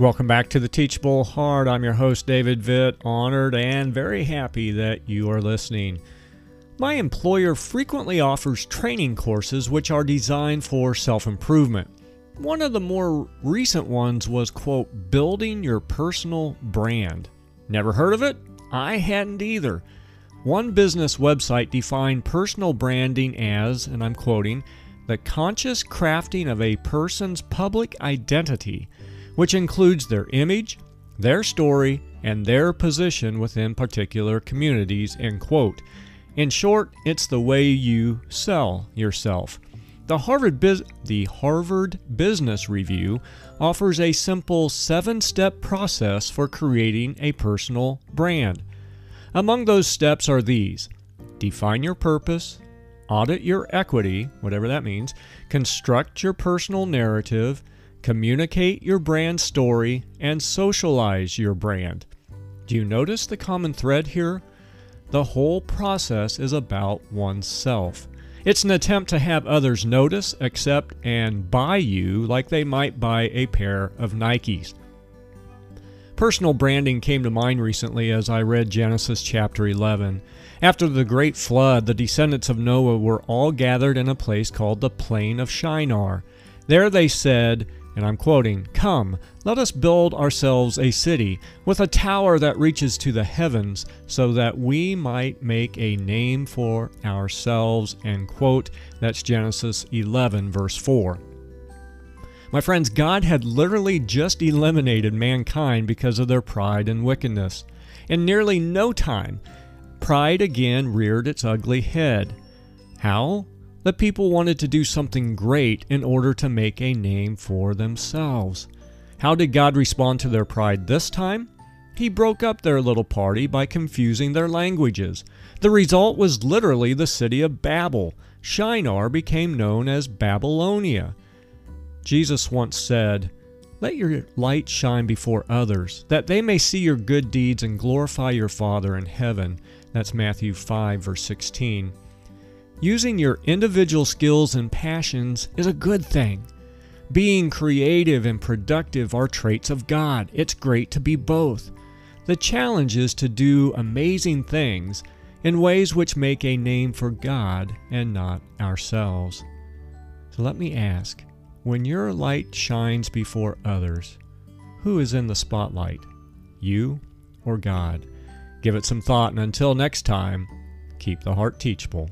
Welcome back to the Teachable Heart. I'm your host, David Vitt. Honored and very happy that you are listening. My employer frequently offers training courses which are designed for self improvement. One of the more recent ones was, quote, building your personal brand. Never heard of it? I hadn't either. One business website defined personal branding as, and I'm quoting, the conscious crafting of a person's public identity which includes their image, their story, and their position within particular communities, end quote. In short, it's the way you sell yourself. The Harvard, Biz- the Harvard Business Review offers a simple seven step process for creating a personal brand. Among those steps are these define your purpose, audit your equity, whatever that means, construct your personal narrative, Communicate your brand story and socialize your brand. Do you notice the common thread here? The whole process is about oneself. It's an attempt to have others notice, accept, and buy you like they might buy a pair of Nikes. Personal branding came to mind recently as I read Genesis chapter 11. After the great flood, the descendants of Noah were all gathered in a place called the Plain of Shinar. There they said, and I'm quoting, Come, let us build ourselves a city with a tower that reaches to the heavens, so that we might make a name for ourselves. End quote. That's Genesis 11, verse 4. My friends, God had literally just eliminated mankind because of their pride and wickedness. In nearly no time, pride again reared its ugly head. How? The people wanted to do something great in order to make a name for themselves. How did God respond to their pride this time? He broke up their little party by confusing their languages. The result was literally the city of Babel. Shinar became known as Babylonia. Jesus once said, Let your light shine before others, that they may see your good deeds and glorify your Father in heaven. That's Matthew 5, verse 16. Using your individual skills and passions is a good thing. Being creative and productive are traits of God. It's great to be both. The challenge is to do amazing things in ways which make a name for God and not ourselves. So let me ask when your light shines before others, who is in the spotlight? You or God? Give it some thought, and until next time, keep the heart teachable.